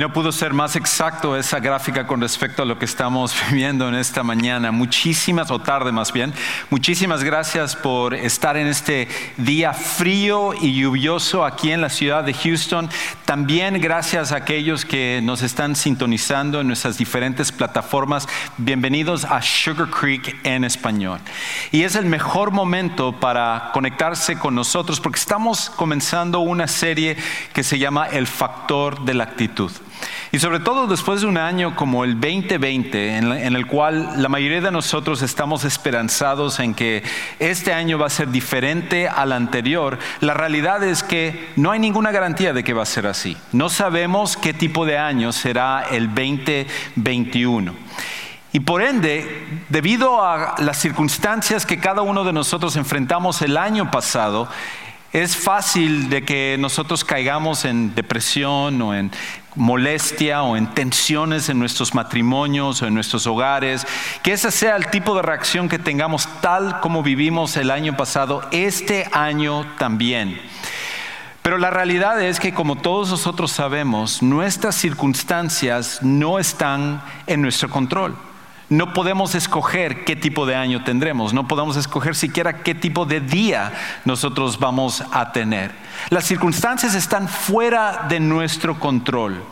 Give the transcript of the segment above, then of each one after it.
no pudo ser más exacto esa gráfica con respecto a lo que estamos viviendo en esta mañana. Muchísimas, o tarde más bien, muchísimas gracias por estar en este día frío y lluvioso aquí en la ciudad de Houston. También gracias a aquellos que nos están sintonizando en nuestras diferentes plataformas. Bienvenidos a Sugar Creek en español. Y es el mejor momento para conectarse con nosotros porque estamos comenzando una serie que se llama El Factor de la Actitud. Y sobre todo después de un año como el 2020, en el cual la mayoría de nosotros estamos esperanzados en que este año va a ser diferente al anterior, la realidad es que no hay ninguna garantía de que va a ser así. No sabemos qué tipo de año será el 2021. Y por ende, debido a las circunstancias que cada uno de nosotros enfrentamos el año pasado, es fácil de que nosotros caigamos en depresión o en molestia o en tensiones en nuestros matrimonios o en nuestros hogares, que ese sea el tipo de reacción que tengamos tal como vivimos el año pasado, este año también. Pero la realidad es que como todos nosotros sabemos, nuestras circunstancias no están en nuestro control. No podemos escoger qué tipo de año tendremos, no podemos escoger siquiera qué tipo de día nosotros vamos a tener. Las circunstancias están fuera de nuestro control,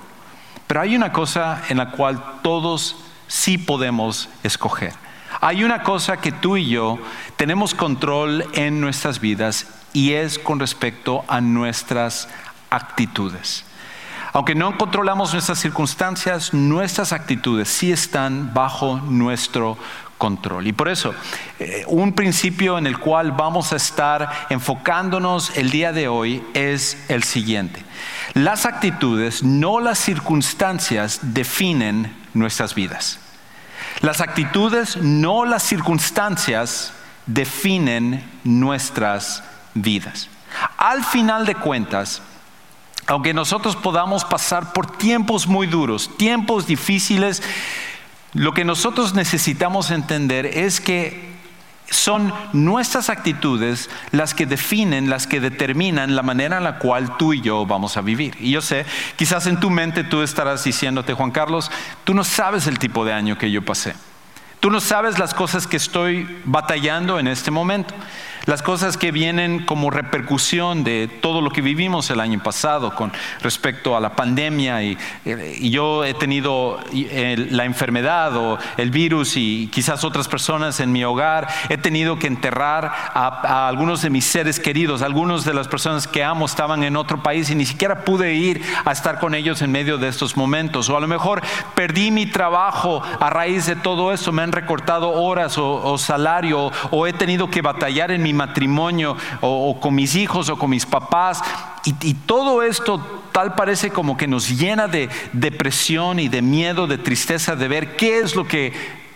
pero hay una cosa en la cual todos sí podemos escoger. Hay una cosa que tú y yo tenemos control en nuestras vidas y es con respecto a nuestras actitudes. Aunque no controlamos nuestras circunstancias, nuestras actitudes sí están bajo nuestro control. Y por eso, eh, un principio en el cual vamos a estar enfocándonos el día de hoy es el siguiente. Las actitudes, no las circunstancias, definen nuestras vidas. Las actitudes, no las circunstancias, definen nuestras vidas. Al final de cuentas, aunque nosotros podamos pasar por tiempos muy duros, tiempos difíciles, lo que nosotros necesitamos entender es que son nuestras actitudes las que definen, las que determinan la manera en la cual tú y yo vamos a vivir. Y yo sé, quizás en tu mente tú estarás diciéndote, Juan Carlos, tú no sabes el tipo de año que yo pasé. Tú no sabes las cosas que estoy batallando en este momento las cosas que vienen como repercusión de todo lo que vivimos el año pasado con respecto a la pandemia y, eh, yo he tenido la enfermedad o el virus y quizás otras personas en mi hogar, he tenido que enterrar a, a algunos de mis seres queridos, algunos de las personas que amo estaban en otro país y ni siquiera pude ir a estar con ellos en medio de estos momentos, o a lo mejor perdí mi trabajo a raíz de todo eso, me han recortado horas o, o salario o he tenido que batallar en mi matrimonio o, con mis hijos o con mis papás. Y, todo esto tal parece como que nos llena de depresión y de miedo, de tristeza, de ver qué es lo que,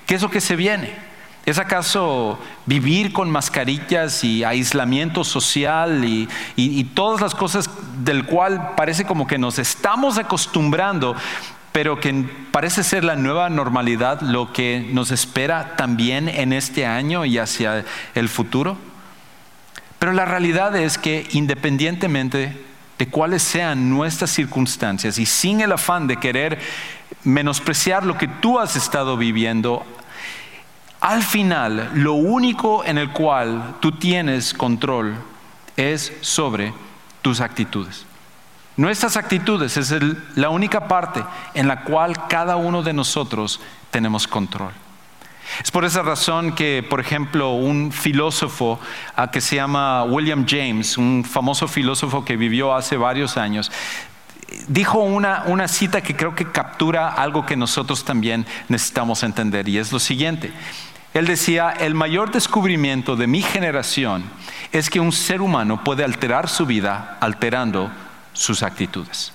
qué es lo que se viene. ¿Es acaso vivir con mascarillas y aislamiento social y, y, todas las cosas del cual parece como que nos estamos acostumbrando, pero que parece ser la nueva normalidad lo que nos espera también en este año y hacia el futuro? Pero la realidad es que independientemente de cuáles sean nuestras circunstancias y sin el afán de querer menospreciar lo que tú has estado viviendo, al final lo único en el cual tú tienes control es sobre tus actitudes. Nuestras actitudes es la única parte en la cual cada uno de nosotros tenemos control. Es por esa razón que, por ejemplo, un filósofo que se llama William James, un famoso filósofo que vivió hace varios años, dijo una, una cita que creo que captura algo que nosotros también necesitamos entender y es lo siguiente. Él decía, el mayor descubrimiento de mi generación es que un ser humano puede alterar su vida alterando sus actitudes.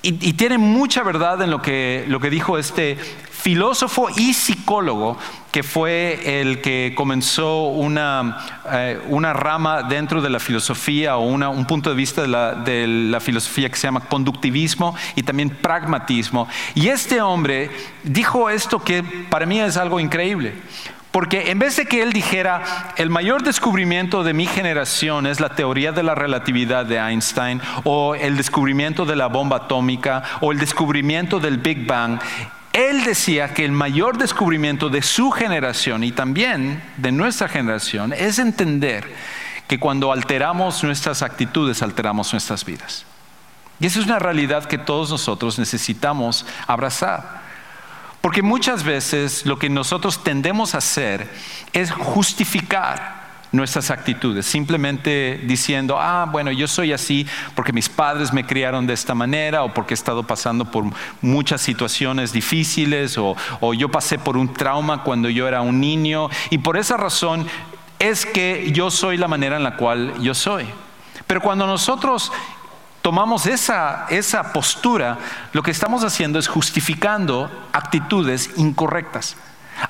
Y, y, tiene mucha verdad en lo que, lo que dijo este filósofo y psicólogo que fue el que comenzó una, eh, una rama dentro de la filosofía o un punto de vista de la, de la filosofía que se llama conductivismo y también pragmatismo. Y este hombre dijo esto que para mí es algo increíble. Porque en vez de que él dijera, el mayor descubrimiento de mi generación es la teoría de la relatividad de Einstein, o el descubrimiento de la bomba atómica, o el descubrimiento del Big Bang, él decía que el mayor descubrimiento de su generación y también de nuestra generación es entender que cuando alteramos nuestras actitudes, alteramos nuestras vidas. Y esa es una realidad que todos nosotros necesitamos abrazar. Porque muchas veces lo que nosotros tendemos a hacer es justificar nuestras actitudes, simplemente diciendo, ah, bueno, yo soy así porque mis padres me criaron de esta manera o porque he estado pasando por muchas situaciones difíciles o, o yo pasé por un trauma cuando yo era un niño y por esa razón es que yo soy la manera en la cual yo soy. Pero cuando nosotros tomamos esa, esa postura, lo que estamos haciendo es justificando actitudes incorrectas.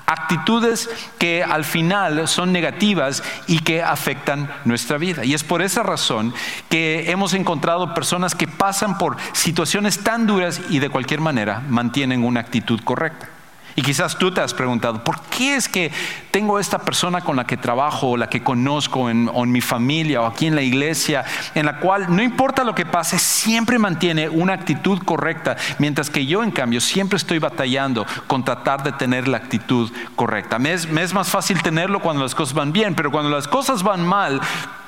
Actitudes que al final son negativas y que afectan nuestra vida. Y es por esa razón que hemos encontrado personas que pasan por situaciones tan duras y de cualquier manera mantienen una actitud correcta. Y quizás tú te has preguntado, ¿por qué es que tengo esta persona con la que trabajo o la que conozco en, mi familia o aquí en la iglesia, en la cual no importa lo que pase, siempre mantiene una actitud correcta, mientras que yo en cambio siempre estoy batallando con tratar de tener la actitud correcta? Me es, me es más fácil tenerlo cuando las cosas van bien, pero cuando las cosas van mal,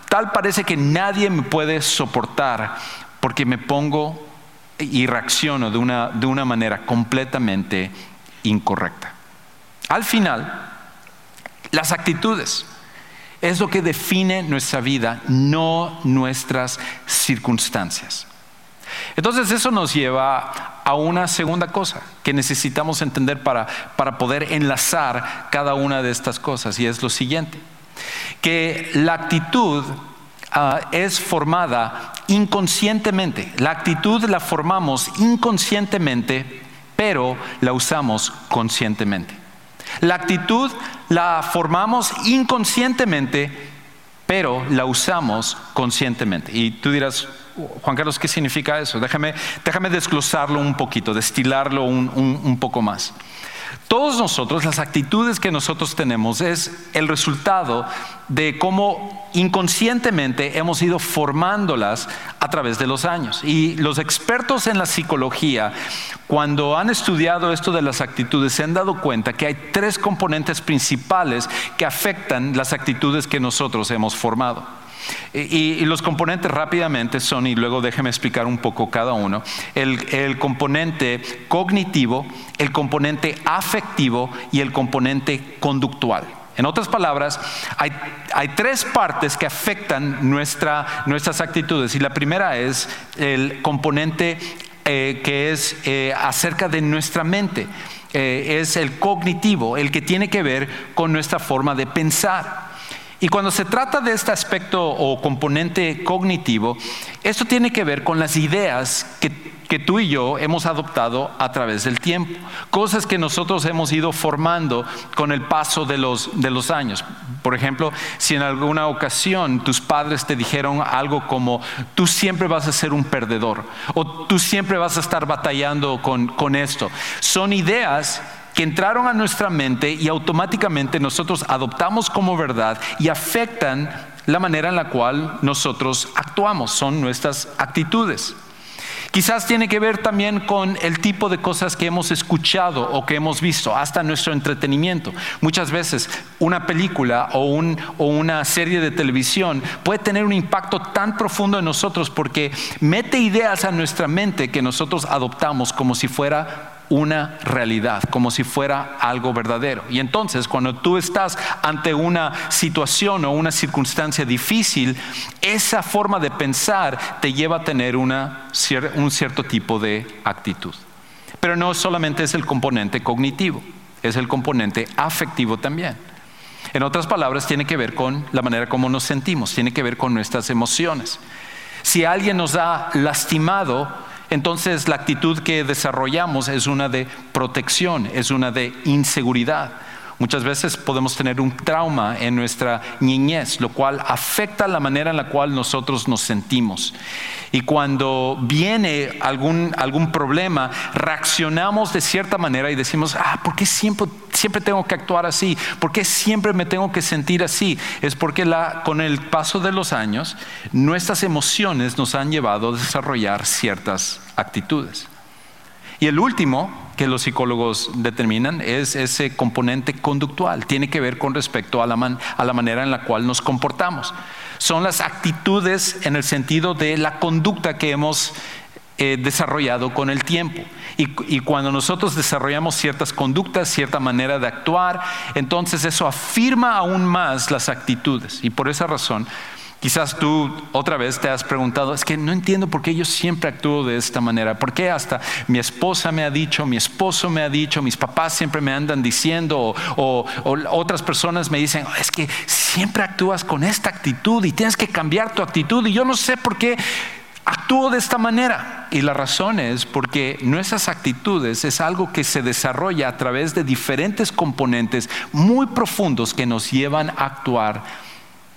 tal parece que nadie me puede soportar porque me pongo y reacciono de una, de una manera completamente incorrecta. Al final, las actitudes es lo que define nuestra vida, no nuestras circunstancias. Entonces eso nos lleva a una segunda cosa que necesitamos entender para, para poder enlazar cada una de estas cosas y es lo siguiente, que la actitud ah, es formada inconscientemente, la actitud la formamos inconscientemente pero la usamos conscientemente. La actitud la formamos inconscientemente, pero la usamos conscientemente. Y tú dirás, Juan Carlos, ¿qué significa eso? Déjame, desglosarlo un poquito, destilarlo un poco más. Todos nosotros, las actitudes que nosotros tenemos es el resultado de cómo inconscientemente hemos ido formándolas a través de los años. Y los expertos en la psicología, cuando han estudiado esto de las actitudes, se han dado cuenta que hay tres componentes principales que afectan las actitudes que nosotros hemos formado. Y, los componentes rápidamente son, y luego déjeme explicar un poco cada uno, el, componente cognitivo, el componente afectivo y el componente conductual. En otras palabras, hay, tres partes que afectan nuestras actitudes y la primera es el componente eh, que es eh, acerca de nuestra mente. Eh, es el cognitivo, el que tiene que ver con nuestra forma de pensar. Y cuando se trata de este aspecto o componente cognitivo, esto tiene que ver con las ideas que, tú y yo hemos adoptado a través del tiempo, cosas que nosotros hemos ido formando con el paso de los, de los años. Por ejemplo, si en alguna ocasión tus padres te dijeron algo como, tú siempre vas a ser un perdedor, o tú siempre vas a estar batallando con, con esto, son ideas que entraron a nuestra mente y automáticamente nosotros adoptamos como verdad y afectan la manera en la cual nosotros actuamos, son nuestras actitudes. Quizás tiene que ver también con el tipo de cosas que hemos escuchado o que hemos visto, hasta nuestro entretenimiento. Muchas veces una película o, o, una serie de televisión puede tener un impacto tan profundo en nosotros porque mete ideas a nuestra mente que nosotros adoptamos como si fuera una realidad, como si fuera algo verdadero. Y entonces, cuando tú estás ante una situación o una circunstancia difícil, esa forma de pensar te lleva a tener una, un cierto tipo de actitud. Pero no solamente es el componente cognitivo, es el componente afectivo también. En otras palabras, tiene que ver con la manera como nos sentimos, tiene que ver con nuestras emociones. Si alguien nos ha lastimado, entonces la actitud que desarrollamos es una de protección, es una de inseguridad. Muchas veces podemos tener un trauma en nuestra niñez, lo cual afecta la manera en la cual nosotros nos sentimos. Y cuando viene algún, algún problema, reaccionamos de cierta manera y decimos, ah, ¿por qué siempre, siempre tengo que actuar así? ¿Por qué siempre me tengo que sentir así? Es porque la, con el paso de los años, nuestras emociones nos han llevado a desarrollar ciertas actitudes. Y el último que los psicólogos determinan es ese componente conductual. Tiene que ver con respecto a la, a la manera en la cual nos comportamos. Son las actitudes en el sentido de la conducta que hemos eh, desarrollado con el tiempo. Y, y, cuando nosotros desarrollamos ciertas conductas, cierta manera de actuar, entonces eso afirma aún más las actitudes. Y por esa razón Quizás tú otra vez te has preguntado, es que no entiendo por qué yo siempre actúo de esta manera, por qué hasta mi esposa me ha dicho, mi esposo me ha dicho, mis papás siempre me andan diciendo, o, otras personas me dicen, es que siempre actúas con esta actitud y tienes que cambiar tu actitud y yo no sé por qué actúo de esta manera. Y la razón es porque nuestras actitudes es algo que se desarrolla a través de diferentes componentes muy profundos que nos llevan a actuar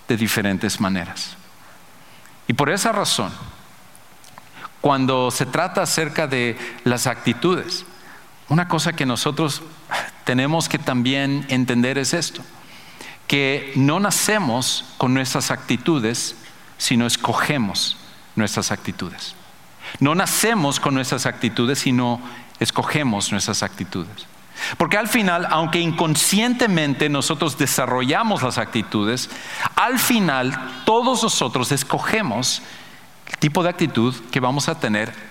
de diferentes maneras. Y por esa razón, cuando se trata acerca de las actitudes, una cosa que nosotros tenemos que también entender es esto, que no nacemos con nuestras actitudes, sino escogemos nuestras actitudes. No nacemos con nuestras actitudes, sino escogemos nuestras actitudes. Porque al final, aunque inconscientemente nosotros desarrollamos las actitudes, al final todos nosotros escogemos el tipo de actitud que vamos a tener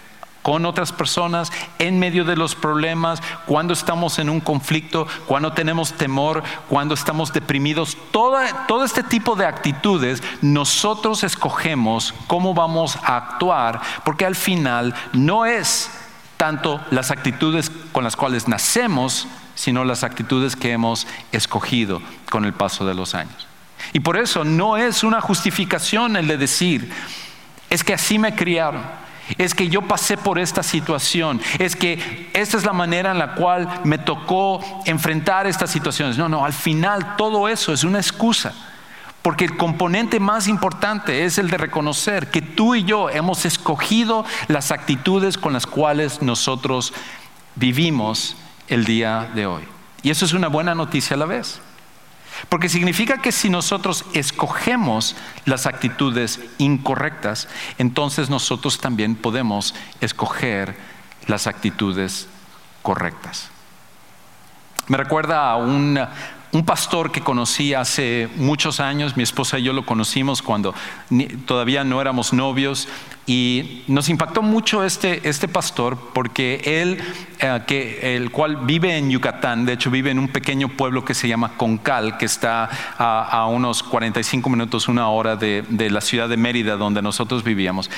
con otras personas, en medio de los problemas, cuando estamos en un conflicto, cuando tenemos temor, cuando estamos deprimidos, todo, todo este tipo de actitudes nosotros escogemos cómo vamos a actuar, porque al final no es tanto las actitudes con las cuales nacemos, sino las actitudes que hemos escogido con el paso de los años. Y por eso no es una justificación el de decir, es que así me criaron, es que yo pasé por esta situación, es que esta es la manera en la cual me tocó enfrentar estas situaciones. No, no, al final todo eso es una excusa porque el componente más importante es el de reconocer que tú y yo hemos escogido las actitudes con las cuales nosotros vivimos el día de hoy. Y eso es una buena noticia a la vez. Porque significa que si nosotros escogemos las actitudes incorrectas, entonces nosotros también podemos escoger las actitudes correctas. Me recuerda a un un pastor que conocí hace muchos años, mi esposa y yo lo conocimos cuando todavía no éramos novios y nos impactó mucho este, este pastor porque él, eh, que, el cual vive en Yucatán, de hecho vive en un pequeño pueblo que se llama Concal, que está a, unos 45 minutos, una hora de, de, la ciudad de Mérida, donde nosotros vivíamos.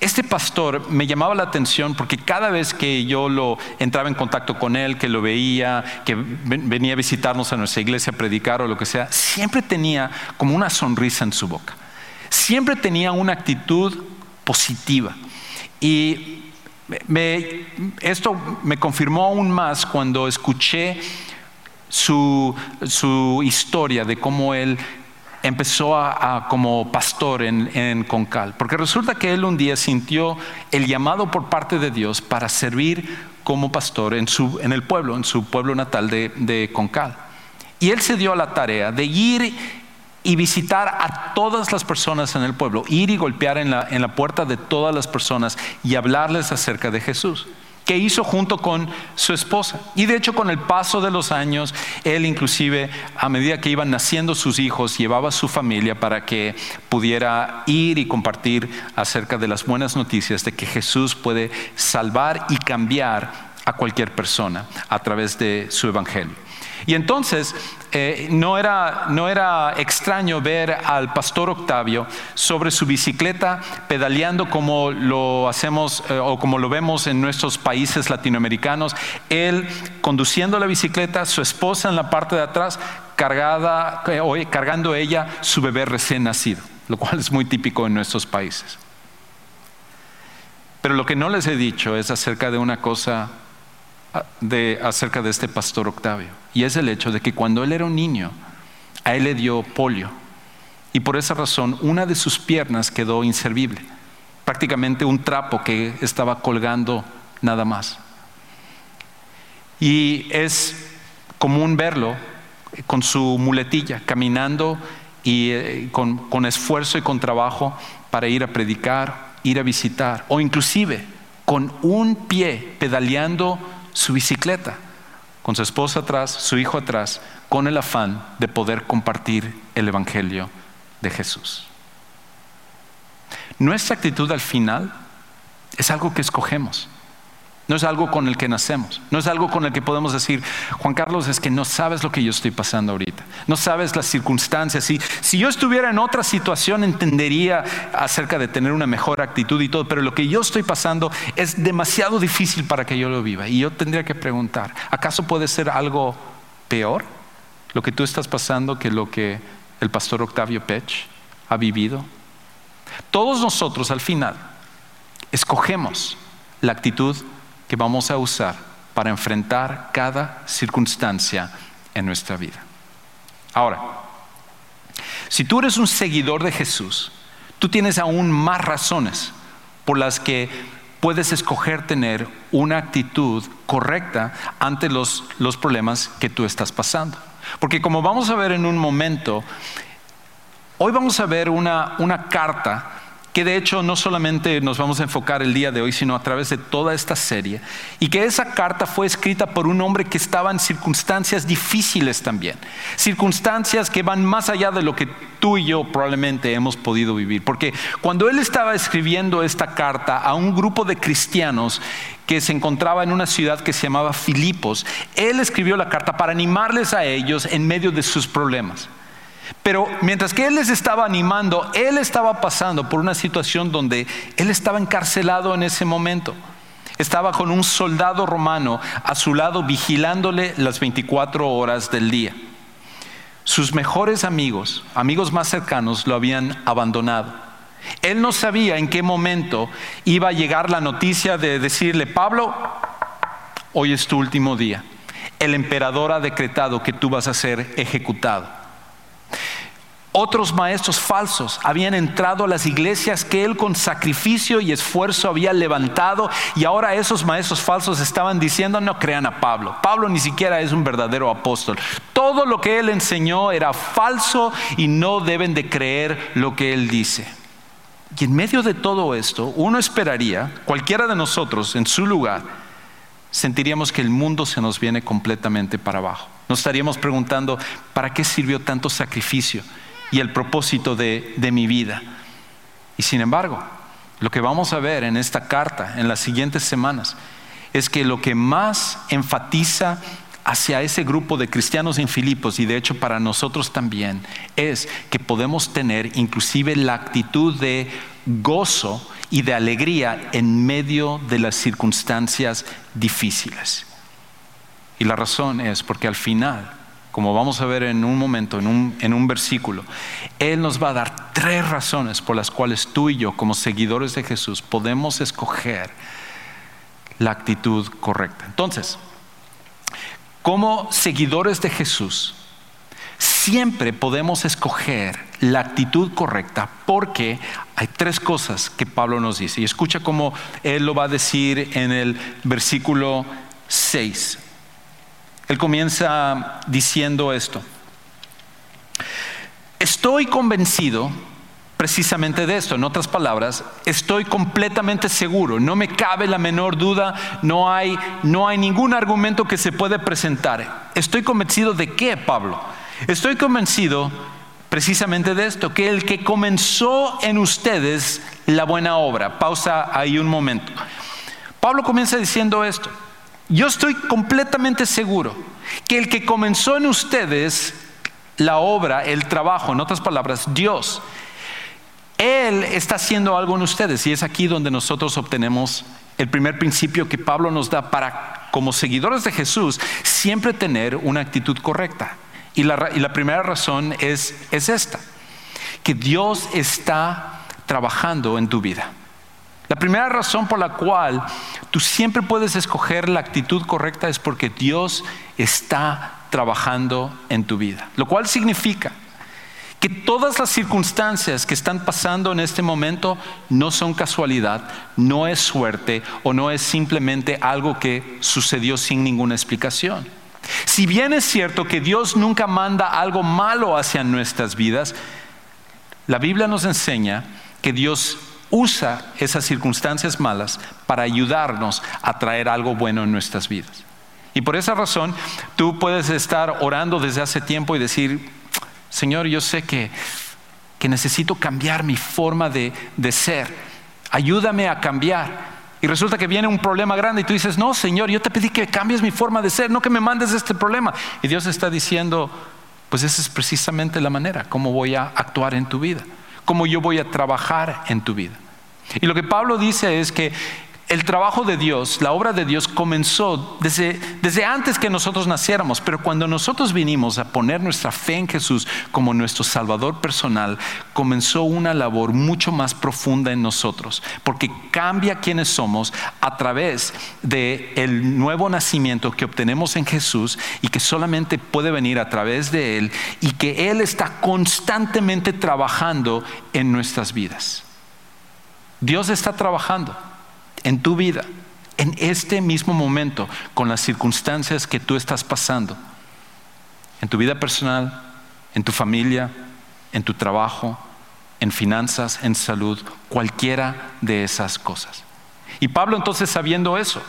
Este pastor me llamaba la atención porque cada vez que yo lo entraba en contacto con él, que lo veía, que venía a visitarnos a nuestra iglesia a predicar o lo que sea, siempre tenía como una sonrisa en su boca. Siempre tenía una actitud positiva. Y esto me confirmó aún más cuando escuché su, historia de cómo él empezó a, como pastor en, en, Concal. Porque resulta que él un día sintió el llamado por parte de Dios para servir como pastor en, su, en el pueblo, en su pueblo natal de, de Concal. Y él se dio a la tarea de ir y visitar a todas las personas en el pueblo, ir y golpear en la, en la puerta de todas las personas y hablarles acerca de Jesús que hizo junto con su esposa. Y de hecho con el paso de los años, él inclusive a medida que iban naciendo sus hijos, llevaba a su familia para que pudiera ir y compartir acerca de las buenas noticias de que Jesús puede salvar y cambiar a cualquier persona a través de su evangelio. Y entonces eh, no, era, no era extraño ver al pastor Octavio sobre su bicicleta pedaleando como lo hacemos eh, o como lo vemos en nuestros países latinoamericanos, él conduciendo la bicicleta, su esposa en la parte de atrás, cargada, eh, cargando ella su bebé recién nacido, lo cual es muy típico en nuestros países. Pero lo que no les he dicho es acerca de una cosa de, acerca de este pastor Octavio. Y es el hecho de que cuando él era un niño, a él le dio polio. Y por esa razón una de sus piernas quedó inservible. Prácticamente un trapo que estaba colgando nada más. Y es común verlo con su muletilla, caminando y eh, con esfuerzo y con trabajo para ir a predicar, ir a visitar, o inclusive con un pie pedaleando su bicicleta, con su esposa atrás, su hijo atrás, con el afán de poder compartir el Evangelio de Jesús. Nuestra actitud al final es algo que escogemos. No es algo con el que nacemos. No es algo con el que podemos decir, Juan Carlos, es que no sabes lo que yo estoy pasando ahorita. No sabes las circunstancias. Si, si yo estuviera en otra situación, entendería acerca de tener una mejor actitud y todo. Pero lo que yo estoy pasando es demasiado difícil para que yo lo viva. Y yo tendría que preguntar, ¿acaso puede ser algo peor lo que tú estás pasando que lo que el pastor Octavio Pech ha vivido? Todos nosotros al final escogemos la actitud que vamos a usar para enfrentar cada circunstancia en nuestra vida. Ahora, si tú eres un seguidor de Jesús, tú tienes aún más razones por las que puedes escoger tener una actitud correcta ante los, problemas que tú estás pasando. Porque como vamos a ver en un momento, hoy vamos a ver una, una carta que de hecho no solamente nos vamos a enfocar el día de hoy, sino a través de toda esta serie, y que esa carta fue escrita por un hombre que estaba en circunstancias difíciles también, circunstancias que van más allá de lo que tú y yo probablemente hemos podido vivir, porque cuando él estaba escribiendo esta carta a un grupo de cristianos, que se encontraba en una ciudad que se llamaba Filipos, él escribió la carta para animarles a ellos en medio de sus problemas. Pero mientras que él les estaba animando, él estaba pasando por una situación donde él estaba encarcelado en ese momento. Estaba con un soldado romano a su lado vigilándole las 24 horas del día. Sus mejores amigos, amigos más cercanos, lo habían abandonado. Él no sabía en qué momento iba a llegar la noticia de decirle, Pablo, hoy es tu último día. El emperador ha decretado que tú vas a ser ejecutado. Otros maestros falsos habían entrado a las iglesias que él con sacrificio y esfuerzo había levantado y ahora esos maestros falsos estaban diciendo no crean a Pablo. Pablo ni siquiera es un verdadero apóstol. Todo lo que él enseñó era falso y no deben de creer lo que él dice. Y en medio de todo esto, uno esperaría, cualquiera de nosotros en su lugar, sentiríamos que el mundo se nos viene completamente para abajo. Nos estaríamos preguntando, ¿para qué sirvió tanto sacrificio? Y el propósito de, mi vida. Y sin embargo, lo que vamos a ver en esta carta, en las siguientes semanas, es que lo que más enfatiza hacia ese grupo de cristianos en Filipos y de hecho para nosotros también es que podemos tener inclusive la actitud de gozo y de alegría en medio de las circunstancias difíciles. Y la razón es porque al final como vamos a ver en un momento, en un, en un versículo, Él nos va a dar tres razones por las cuales tú y yo, como seguidores de Jesús, podemos escoger la actitud correcta. Entonces, como seguidores de Jesús, siempre podemos escoger la actitud correcta porque hay tres cosas que Pablo nos dice. Y escucha cómo él lo va a decir en el versículo 6. Él comienza diciendo esto. Estoy convencido precisamente de esto. En otras palabras, estoy completamente seguro, no me cabe la menor duda, no hay, no hay ningún argumento que se puede presentar. Estoy convencido de qué, Pablo? Estoy convencido precisamente de esto, que el que comenzó en ustedes la buena obra. Pausa ahí un momento. Pablo comienza diciendo esto. Yo estoy completamente seguro que el que comenzó en ustedes la obra, el trabajo, en otras palabras, Dios, Él está haciendo algo en ustedes y es aquí donde nosotros obtenemos el primer principio que Pablo nos da para, como seguidores de Jesús, siempre tener una actitud correcta. Y la, primera razón es, es esta, que Dios está trabajando en tu vida. La primera razón por la cual tú siempre puedes escoger la actitud correcta es porque Dios está trabajando en tu vida. Lo cual significa que todas las circunstancias que están pasando en este momento no son casualidad, no es suerte o no es simplemente algo que sucedió sin ninguna explicación. Si bien es cierto que Dios nunca manda algo malo hacia nuestras vidas, la Biblia nos enseña que Dios usa esas circunstancias malas para ayudarnos a traer algo bueno en nuestras vidas. Y por esa razón, tú puedes estar orando desde hace tiempo y decir, Señor, yo sé que, necesito cambiar mi forma de, de ser. Ayúdame a cambiar. Y resulta que viene un problema grande y tú dices, no, Señor, yo te pedí que cambies mi forma de ser, no que me mandes este problema. Y Dios está diciendo, pues esa es precisamente la manera, cómo voy a actuar en tu vida cómo yo voy a trabajar en tu vida. Y lo que Pablo dice es que el trabajo de Dios, la obra de Dios comenzó desde, desde, antes que nosotros naciéramos, pero cuando nosotros vinimos a poner nuestra fe en Jesús como nuestro Salvador personal, comenzó una labor mucho más profunda en nosotros, porque cambia quienes somos a través del el nuevo nacimiento que obtenemos en Jesús y que solamente puede venir a través de Él y que Él está constantemente trabajando en nuestras vidas. Dios está trabajando en tu vida, en este mismo momento, con las circunstancias que tú estás pasando, en tu vida personal, en tu familia, en tu trabajo, en finanzas, en salud, cualquiera de esas cosas. Y Pablo entonces sabiendo eso,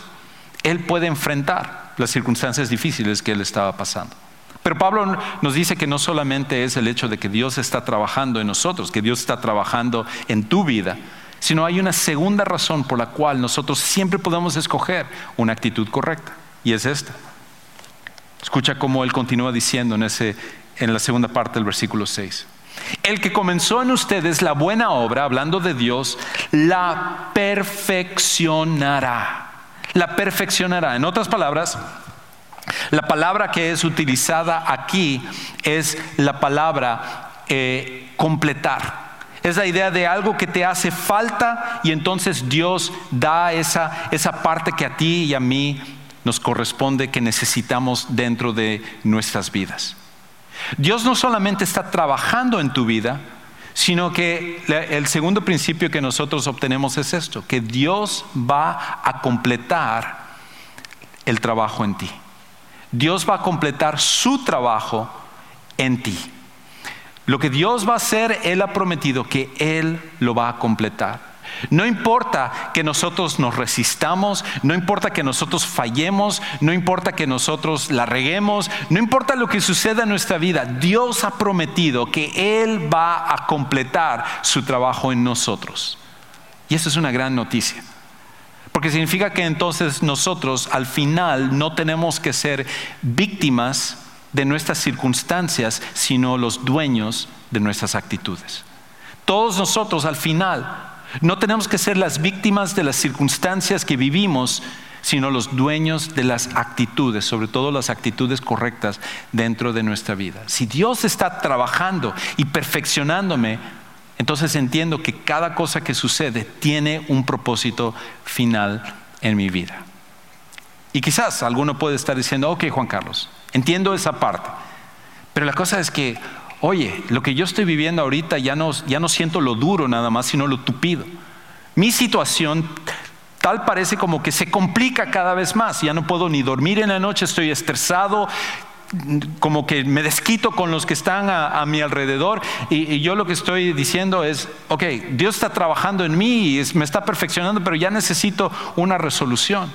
él puede enfrentar las circunstancias difíciles que él estaba pasando. Pero Pablo nos dice que no solamente es el hecho de que Dios está trabajando en nosotros, que Dios está trabajando en tu vida, sino hay una segunda razón por la cual nosotros siempre podemos escoger una actitud correcta, y es esta. Escucha cómo él continúa diciendo en, ese, en la segunda parte del versículo 6. El que comenzó en ustedes la buena obra, hablando de Dios, la perfeccionará. La perfeccionará. En otras palabras, la palabra que es utilizada aquí es la palabra eh, completar. Es la idea de algo que te hace falta y entonces Dios da esa, esa parte que a ti y a mí nos corresponde, que necesitamos dentro de nuestras vidas. Dios no solamente está trabajando en tu vida, sino que el segundo principio que nosotros obtenemos es esto, que Dios va a completar el trabajo en ti. Dios va a completar su trabajo en ti. Lo que Dios va a hacer, Él ha prometido que Él lo va a completar. No importa que nosotros nos resistamos, no importa que nosotros fallemos, no importa que nosotros la reguemos, no importa lo que suceda en nuestra vida, Dios ha prometido que Él va a completar su trabajo en nosotros. Y eso es una gran noticia. Porque significa que entonces nosotros al final no tenemos que ser víctimas de nuestras circunstancias, sino los dueños de nuestras actitudes. Todos nosotros al final no tenemos que ser las víctimas de las circunstancias que vivimos, sino los dueños de las actitudes, sobre todo las actitudes correctas dentro de nuestra vida. Si Dios está trabajando y perfeccionándome, entonces entiendo que cada cosa que sucede tiene un propósito final en mi vida. Y quizás alguno puede estar diciendo, ok Juan Carlos, entiendo esa parte, pero la cosa es que, oye, lo que yo estoy viviendo ahorita ya no, ya no siento lo duro nada más, sino lo tupido. Mi situación tal parece como que se complica cada vez más, ya no puedo ni dormir en la noche, estoy estresado, como que me desquito con los que están a, mi alrededor y, yo lo que estoy diciendo es, ok, Dios está trabajando en mí y me está perfeccionando, pero ya necesito una resolución.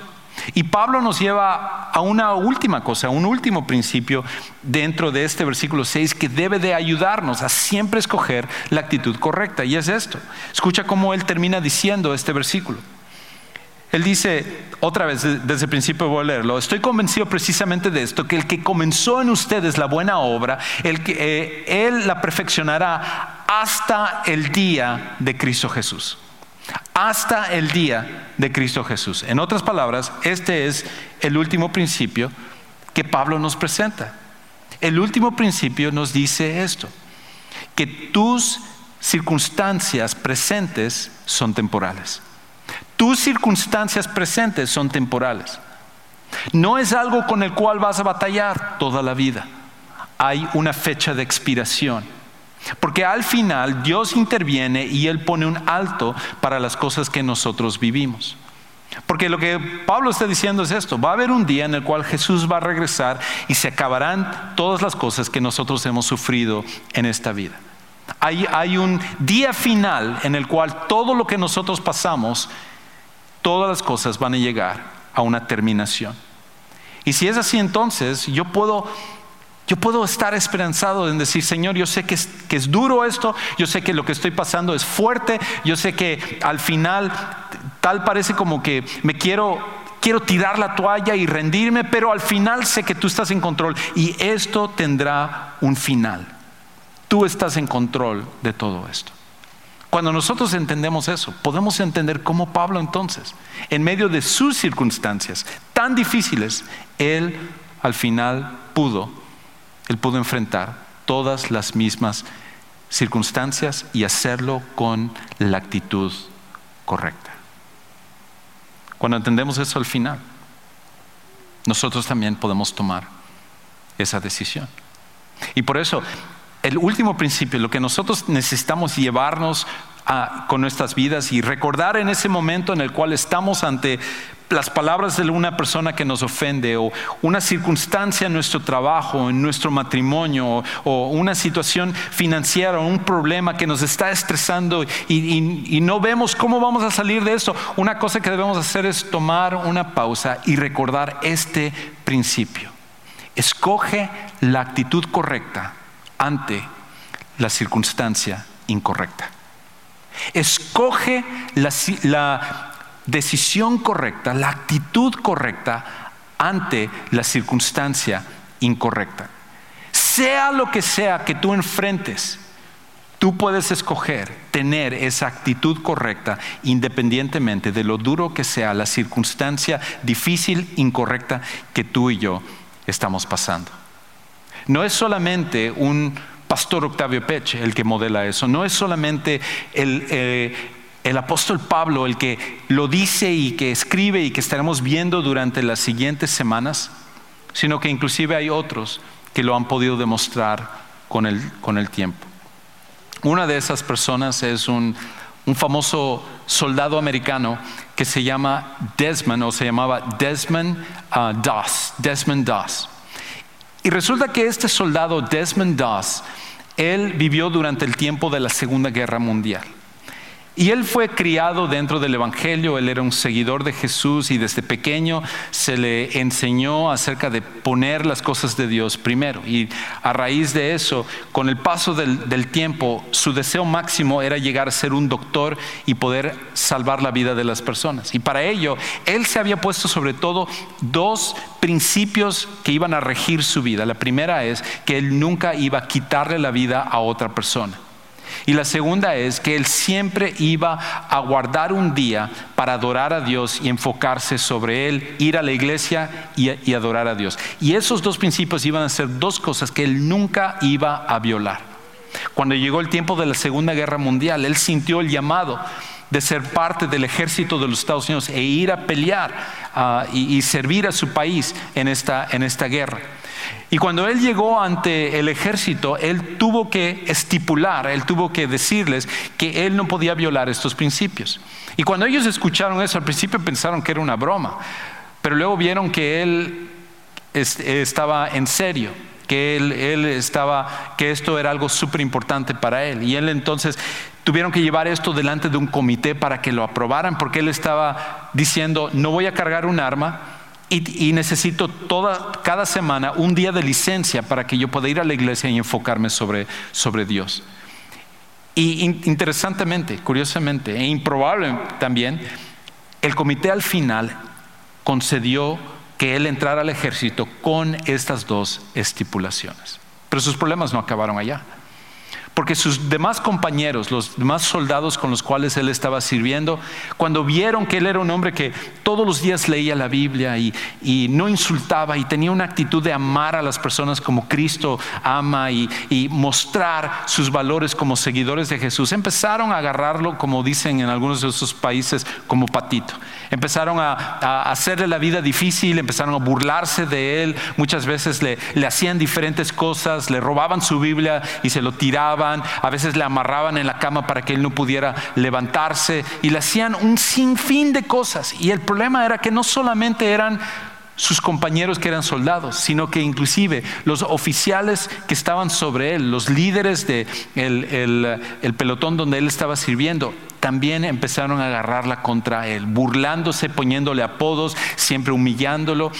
Y Pablo nos lleva a una última cosa, un último principio dentro de este versículo 6 que debe de ayudarnos a siempre escoger la actitud correcta. Y es esto. Escucha cómo él termina diciendo este versículo. Él dice, otra vez, desde el principio voy a leerlo, estoy convencido precisamente de esto, que el que comenzó en ustedes la buena obra, el que, eh, Él la perfeccionará hasta el día de Cristo Jesús hasta el día de Cristo Jesús. En otras palabras, este es el último principio que Pablo nos presenta. El último principio nos dice esto, que tus circunstancias presentes son temporales. Tus circunstancias presentes son temporales. No es algo con el cual vas a batallar toda la vida. Hay una fecha de expiración. Porque al final Dios interviene y Él pone un alto para las cosas que nosotros vivimos. Porque lo que Pablo está diciendo es esto, va a haber un día en el cual Jesús va a regresar y se acabarán todas las cosas que nosotros hemos sufrido en esta vida. Hay, un día final en el cual todo lo que nosotros pasamos, todas las cosas van a llegar a una terminación. Y si es así entonces, yo puedo yo puedo estar esperanzado en decir, Señor, yo sé que es, duro esto, yo sé que lo que estoy pasando es fuerte, yo sé que al final tal parece como que me quiero, quiero tirar la toalla y rendirme, pero al final sé que tú estás en control y esto tendrá un final. Tú estás en control de todo esto. Cuando nosotros entendemos eso, podemos entender cómo Pablo entonces, en medio de sus circunstancias tan difíciles, él al final pudo él pudo enfrentar todas las mismas circunstancias y hacerlo con la actitud correcta. Cuando entendemos eso al final, nosotros también podemos tomar esa decisión. Y por eso, el último principio, lo que nosotros necesitamos llevarnos con nuestras vidas y recordar en ese momento en el cual estamos ante las palabras de una persona que nos ofende o una circunstancia en nuestro trabajo, en nuestro matrimonio o, una situación financiera o un problema que nos está estresando y no vemos cómo vamos a salir de eso. Una cosa que debemos hacer es tomar una pausa y recordar este principio. Escoge la actitud correcta ante la circunstancia incorrecta. Escoge la, decisión correcta, la actitud correcta ante la circunstancia incorrecta. Sea lo que sea que tú enfrentes, tú puedes escoger tener esa actitud correcta independientemente de lo duro que sea la circunstancia difícil, incorrecta que tú y yo estamos pasando. No es solamente un pastor Octavio Peche el que modela eso. No es solamente el, eh, el apóstol Pablo el que lo dice y que escribe y que estaremos viendo durante las siguientes semanas, sino que inclusive hay otros que lo han podido demostrar con el, con el tiempo. Una de esas personas es un, un famoso soldado americano que se llama Desmond o se llamaba Desmond uh, Doss. Desmond Doss. Y resulta que este soldado Desmond Doss él vivió durante el tiempo de la Segunda Guerra Mundial. Y él fue criado dentro del Evangelio, él era un seguidor de Jesús y desde pequeño se le enseñó acerca de poner las cosas de Dios primero. Y a raíz de eso, con el paso del, tiempo, su deseo máximo era llegar a ser un doctor y poder salvar la vida de las personas. Y para ello, él se había puesto sobre todo dos principios que iban a regir su vida. La primera es que él nunca iba a quitarle la vida a otra persona. Y la segunda es que él siempre iba a guardar un día para adorar a Dios y enfocarse sobre él, ir a la iglesia y, adorar a Dios. Y esos dos principios iban a ser dos cosas que él nunca iba a violar. Cuando llegó el tiempo de la Segunda Guerra Mundial, él sintió el llamado de ser parte del ejército de los Estados Unidos e ir a pelear ah, y, servir a su país en esta guerra. Y cuando él llegó ante el ejército, él tuvo que estipular, él tuvo que decirles que él no podía violar estos principios. Y cuando ellos escucharon eso, al principio pensaron que era una broma, pero luego vieron que él estaba en serio que él, estaba, que esto era algo súper importante para él. Y él entonces tuvieron que llevar esto delante de un comité para que lo aprobaran, porque él estaba diciendo, no voy a cargar un arma, y, necesito cada semana un día de licencia para que yo pueda ir a la iglesia y enfocarme sobre, sobre Dios. Y interesantemente, curiosamente, e improbable también, el comité al final concedió que él entrara al ejército con estas dos estipulaciones. Pero sus problemas no acabaron allá. Porque sus demás compañeros, los demás soldados con los cuales él estaba sirviendo, cuando vieron que él era un hombre que todos los días leía la Biblia y, no insultaba y tenía una actitud de amar a las personas como Cristo ama y, mostrar sus valores como seguidores de Jesús, empezaron a agarrarlo, como dicen en algunos de esos países, como patito. Empezaron a, hacerle la vida difícil, empezaron a burlarse de él, muchas veces le, le hacían diferentes cosas, le robaban su Biblia y se lo tiraban a veces le amarraban en la cama para que él no pudiera levantarse y le hacían un sinfín de cosas. Y el problema era que no solamente eran sus compañeros que eran soldados, sino que inclusive los oficiales que estaban sobre él, los líderes del de el, pelotón donde él estaba sirviendo, también empezaron a agarrarla contra él, burlándose, poniéndole apodos, siempre humillándolo.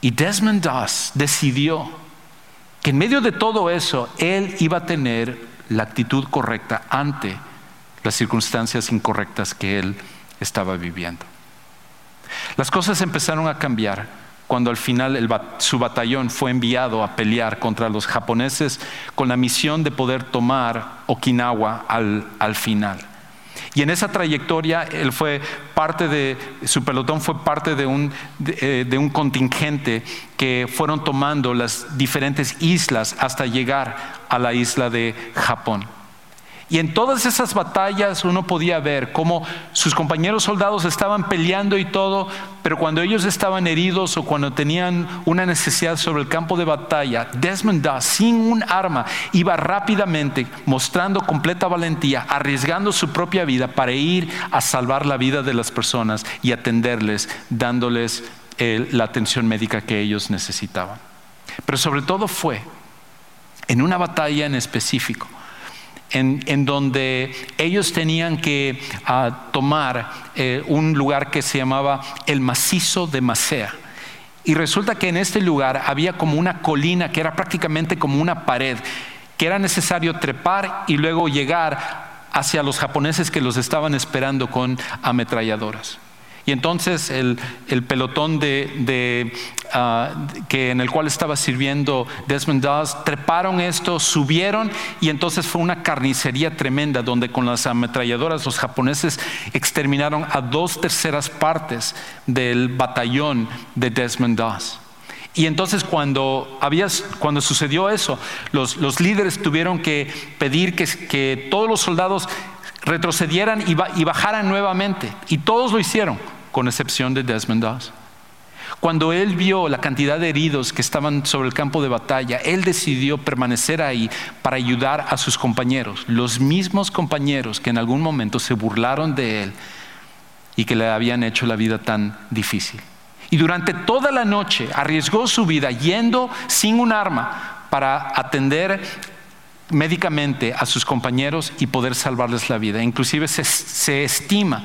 Y Desmond Doss decidió que en medio de todo eso él iba a tener la actitud correcta ante las circunstancias incorrectas que él estaba viviendo. Las cosas empezaron a cambiar cuando al final su batallón fue enviado a pelear contra los japoneses con la misión de poder tomar Okinawa al final. Y en esa trayectoria, él fue parte de, su pelotón fue parte de un, de, eh, un contingente que fueron tomando las diferentes islas hasta llegar a la isla de Japón. Y en todas esas batallas uno podía ver cómo sus compañeros soldados estaban peleando y todo, pero cuando ellos estaban heridos o cuando tenían una necesidad sobre el campo de batalla, Desmond Doss, sin un arma, iba rápidamente mostrando completa valentía, arriesgando su propia vida para ir a salvar la vida de las personas y atenderles, dándoles eh, la atención médica que ellos necesitaban. Pero sobre todo fue en una batalla en específico en, donde ellos tenían que ah, tomar eh, un lugar que se llamaba el macizo de Macea. Y resulta que en este lugar había como una colina que era prácticamente como una pared, que era necesario trepar y luego llegar hacia los japoneses que los estaban esperando con ametralladoras. Y entonces el, pelotón de, ah, que en el cual estaba sirviendo Desmond Doss treparon esto, subieron y entonces fue una carnicería tremenda donde con las ametralladoras los japoneses exterminaron a dos terceras partes del batallón de Desmond Doss. Y entonces cuando, cuando sucedió eso, los, líderes tuvieron que pedir que, que todos los soldados retrocedieran y, y bajaran nuevamente. Y todos lo hicieron con excepción de Desmond Doss. Cuando él vio la cantidad de heridos que estaban sobre el campo de batalla, él decidió permanecer ahí para ayudar a sus compañeros, los mismos compañeros que en algún momento se burlaron de él y que le habían hecho la vida tan difícil. Y durante toda la noche arriesgó su vida yendo sin un arma para atender médicamente a sus compañeros y poder salvarles la vida. Inclusive se, estima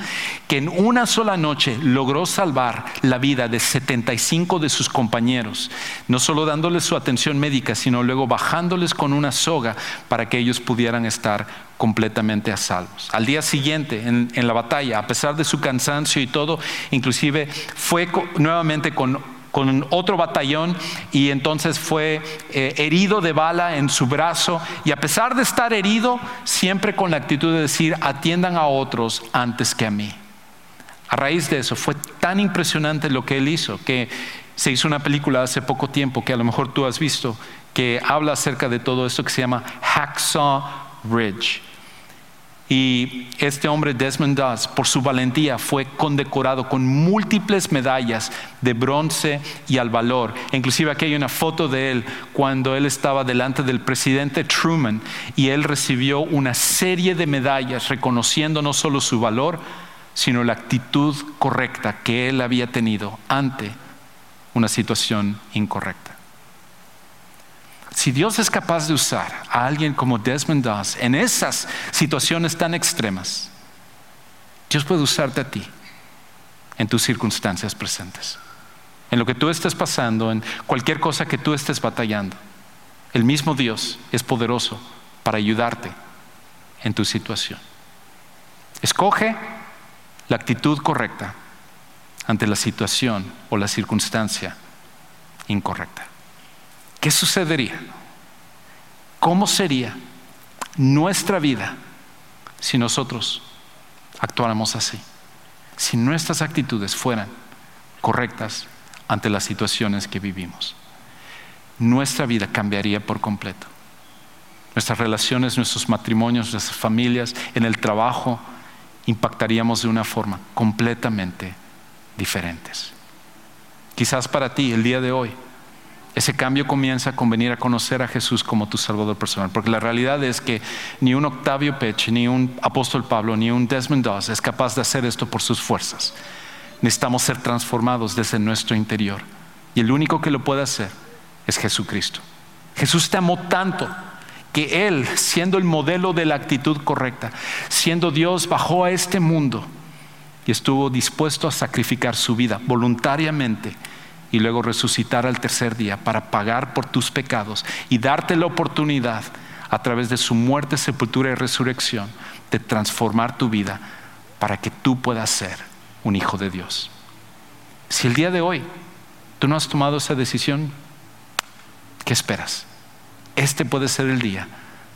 que en una sola noche logró salvar la vida de 75 de sus compañeros, no solo dándoles su atención médica, sino luego bajándoles con una soga para que ellos pudieran estar completamente a salvos. Al día siguiente, en, en la batalla, a pesar de su cansancio y todo, inclusive fue nuevamente con con otro batallón y entonces fue eh, herido de bala en su brazo y a pesar de estar herido, siempre con la actitud de decir, atiendan a otros antes que a mí. A raíz de eso fue tan impresionante lo que él hizo que se hizo una película hace poco tiempo que a lo mejor tú has visto que habla acerca de todo esto que se llama Hacksaw Ridge. Y este hombre, Desmond Doss, por su valentía, fue condecorado con múltiples medallas de bronce y al valor. Inclusive aquí hay una foto de él cuando él estaba delante del presidente Truman y él recibió una serie de medallas reconociendo no solo su valor, sino la actitud correcta que él había tenido ante una situación incorrecta. Si Dios es capaz de usar a alguien como Desmond Doss en esas situaciones tan extremas, Dios puede usarte a ti en tus circunstancias presentes, en lo que tú estés pasando, en cualquier cosa que tú estés batallando. El mismo Dios es poderoso para ayudarte en tu situación. Escoge la actitud correcta ante la situación o la circunstancia incorrecta. ¿Qué sucedería? ¿Cómo sería nuestra vida si nosotros actuáramos así, si nuestras actitudes fueran correctas ante las situaciones que vivimos. Nuestra vida cambiaría por completo. Nuestras relaciones, nuestros matrimonios, nuestras familias, en el trabajo, impactaríamos de una forma completamente diferentes. Quizás para ti, el día de hoy, ese cambio comienza con venir a conocer a Jesús como tu Salvador personal, porque la realidad es que ni un Octavio Pech, ni un apóstol Pablo, ni un Desmond Doss es capaz de hacer esto por sus fuerzas. Necesitamos ser transformados desde nuestro interior. Y el único que lo puede hacer es Jesucristo. Jesús te amó tanto que Él, siendo el modelo de la actitud correcta, siendo Dios, bajó a este mundo y estuvo dispuesto a sacrificar su vida voluntariamente y luego resucitar al tercer día para pagar por tus pecados y darte la oportunidad a través de su muerte, sepultura y resurrección de transformar tu vida para que tú puedas ser un hijo de Dios. Si el día de hoy tú no has tomado esa decisión, ¿qué esperas? Este puede ser el día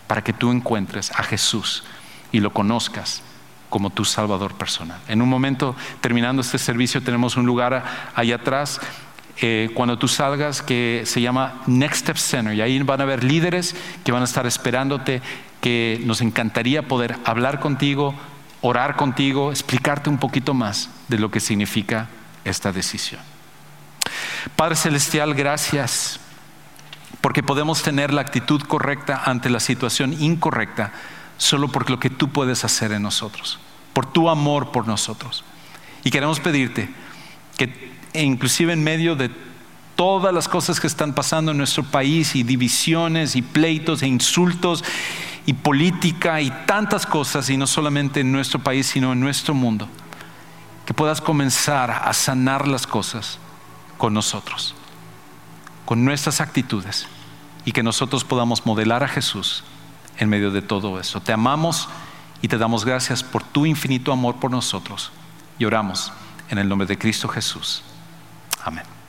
para que tú encuentres a Jesús y lo conozcas como tu Salvador personal. En un momento, terminando este servicio, tenemos un lugar ahí atrás. Eh, cuando tú salgas que se llama Next Step Center y ahí van a haber líderes que van a estar esperándote, que nos encantaría poder hablar contigo, orar contigo, explicarte un poquito más de lo que significa esta decisión. Padre Celestial, gracias porque podemos tener la actitud correcta ante la situación incorrecta solo por lo que tú puedes hacer en nosotros, por tu amor por nosotros. Y queremos pedirte que inclusive en medio de todas las cosas que están pasando en nuestro país y divisiones y pleitos e insultos y política y tantas cosas, y no solamente en nuestro país, sino en nuestro mundo, que puedas comenzar a sanar las cosas con nosotros, con nuestras actitudes, y que nosotros podamos modelar a Jesús en medio de todo eso. Te amamos y te damos gracias por tu infinito amor por nosotros. Y oramos en el nombre de Cristo Jesús. Amen.